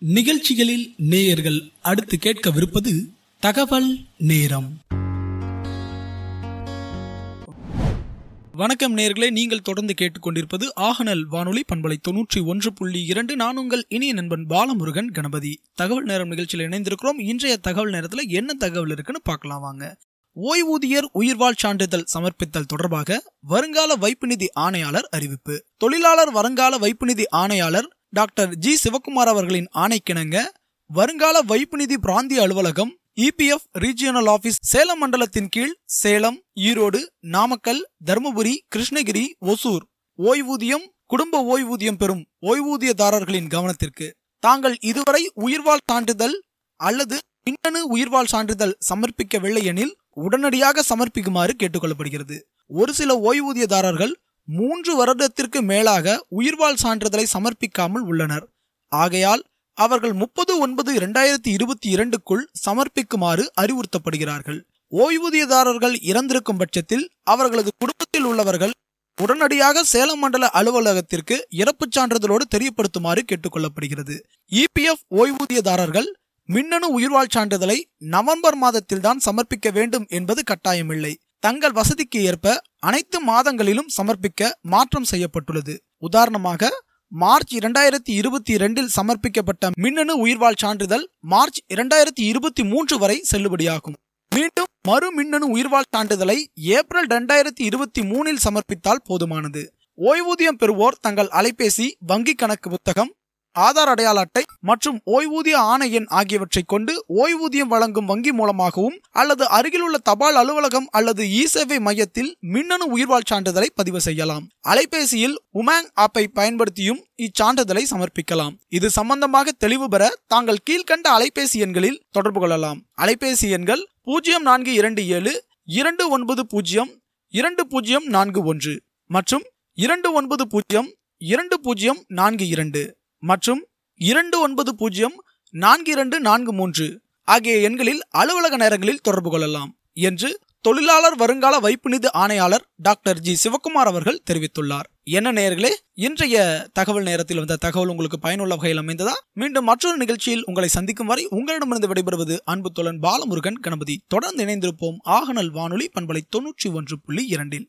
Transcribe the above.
நிகழ்ச்சிகளில் நேயர்கள் அடுத்து கேட்கவிருப்பது தகவல் நேரம். வணக்கம் நேயர்களே நீங்கள் தொடர்ந்து கேட்டுக்கொண்டிருப்பது ஆகநல் வானொலி பண்பலை தொன்னூற்றி ஒன்று புள்ளி இரண்டு. நான் உங்கள் இனிய நண்பன் பாலமுருகன் கணபதி. தகவல் நேரம் நிகழ்ச்சியில் இணைந்திருக்கிறோம். இன்றைய தகவல் நேரத்தில் என்ன தகவல் இருக்குன்னு பார்க்கலாம் வாங்க. ஓய்வூதியர் உயிர்வாழ் சான்றிதழ் சமர்ப்பித்தல் தொடர்பாக வருங்கால வைப்பு நிதி ஆணையாளர் அறிவிப்பு. தொழிலாளர் வருங்கால வைப்பு நிதி ஆணையாளர் டாக்டர் ஜி சிவகுமார் அவர்களின் ஆணைக்கிணங்க வருங்கால வைப்பு நிதி பிராந்திய அலுவலகம் இபிஎஃப் ரீஜியனல் ஆபீஸ் சேலம் மண்டலத்தின் கீழ் சேலம் ஈரோடு நாமக்கல் தருமபுரி கிருஷ்ணகிரி ஒசூர். ஓய்வூதியம் குடும்ப ஓய்வூதியம் பெறும் ஓய்வூதியதாரர்களின் கவனத்திற்கு. தாங்கள் இதுவரை உயிர்வாழ் சான்றிதழ் அல்லது மின்னணு உயிர்வாழ் சான்றிதழ் சமர்ப்பிக்கவில்லை எனில் உடனடியாக சமர்ப்பிக்குமாறு கேட்டுக்கொள்ளப்படுகிறது. ஒரு சில ஓய்வூதியதாரர்கள் மூன்று வருடத்திற்கு மேலாக உயிர்வாழ் சான்றிதழை சமர்ப்பிக்காமல் உள்ளனர். ஆகையால் அவர்கள் முப்பது ஒன்பது இரண்டாயிரத்தி இருபத்தி இரண்டுக்குள் சமர்ப்பிக்குமாறு அறிவுறுத்தப்படுகிறார்கள். ஓய்வூதியதாரர்கள் இறந்திருக்கும் பட்சத்தில் அவர்களது குடும்பத்தில் உள்ளவர்கள் உடனடியாக சேலம் மண்டல அலுவலகத்திற்கு இறப்புச் சான்றிதழோடு தெரியப்படுத்துமாறு கேட்டுக்கொள்ளப்படுகிறது. இபிஎஃப் ஓய்வூதியதாரர்கள் மின்னணு உயிர்வாழ் சான்றிதழை நவம்பர் மாதத்தில்தான் சமர்ப்பிக்க வேண்டும் என்பது கட்டாயமில்லை. தங்கள் வசதிக்கு ஏற்ப அனைத்து மாதங்களிலும் சமர்ப்பிக்க மாற்றம் செய்யப்பட்டுள்ளது. உதாரணமாக மார்ச் இரண்டாயிரத்தி இருபத்தி இரண்டில் சமர்ப்பிக்கப்பட்ட மின்னணு உயிர்வாழ் சான்றிதழ் மார்ச் இரண்டாயிரத்தி இருபத்தி மூன்று வரை செல்லுபடியாகும். மீண்டும் மறு மின்னணு உயிர்வாழ் சான்றிதழை ஏப்ரல் இரண்டாயிரத்தி இருபத்தி மூணில் சமர்ப்பித்தால் போதுமானது. ஓய்வூதியம் பெறுவோர் தங்கள் அலைபேசி வங்கிக் கணக்கு புத்தகம் ஆதார் அடையாள அட்டை மற்றும் ஓய்வூதிய ஆணை எண் ஆகியவற்றை கொண்டு ஓய்வூதியம் வழங்கும் வங்கி மூலமாகவும் அல்லது அருகிலுள்ள தபால் அலுவலகம் அல்லது இ சேவை மையத்தில் மின்னணு உயிர்வாழ் சான்றிதழை பதிவு செய்யலாம். அலைபேசியில் உமாங் ஆப்பை பயன்படுத்தியும் இச்சான்றிதழை சமர்ப்பிக்கலாம். இது சம்பந்தமாக தெளிவு பெற தாங்கள் கீழ்கண்ட அலைபேசி எண்களில் தொடர்பு கொள்ளலாம். அலைபேசி எண்கள் பூஜ்ஜியம் நான்கு இரண்டு ஏழு இரண்டு ஒன்பது பூஜ்ஜியம் இரண்டு பூஜ்ஜியம் நான்கு ஒன்று மற்றும் இரண்டு ஒன்பது பூஜ்ஜியம் இரண்டு பூஜ்ஜியம் நான்கு இரண்டு. மற்றும் இரண்டு ஒன்பது பூஜ்ஜியம் நான்கு இரண்டு நான்கு மூன்று ஆகிய எண்களில் அலுவலக நேரங்களில் தொடர்பு கொள்ளலாம் என்று தொழிலாளர் வருங்கால வைப்பு நிதி ஆணையாளர் டாக்டர் ஜி சிவகுமார் அவர்கள் தெரிவித்துள்ளார். என்ன நேயர்களே இன்றைய தகவல் நேரத்தில் வந்த தகவல் உங்களுக்கு பயனுள்ள வகையில் அமைந்ததா? மீண்டும் மற்றொரு நிகழ்ச்சியில் உங்களை சந்திக்கும் வரை உங்களிடமிருந்து விடைபெறுவது அன்பு தோழன் பாலமுருகன் கணபதி. தொடர்ந்து இணைந்திருப்போம் ஆகநல் வானொலி பண்பலை தொன்னூற்றி ஒன்று புள்ளி இரண்டில்.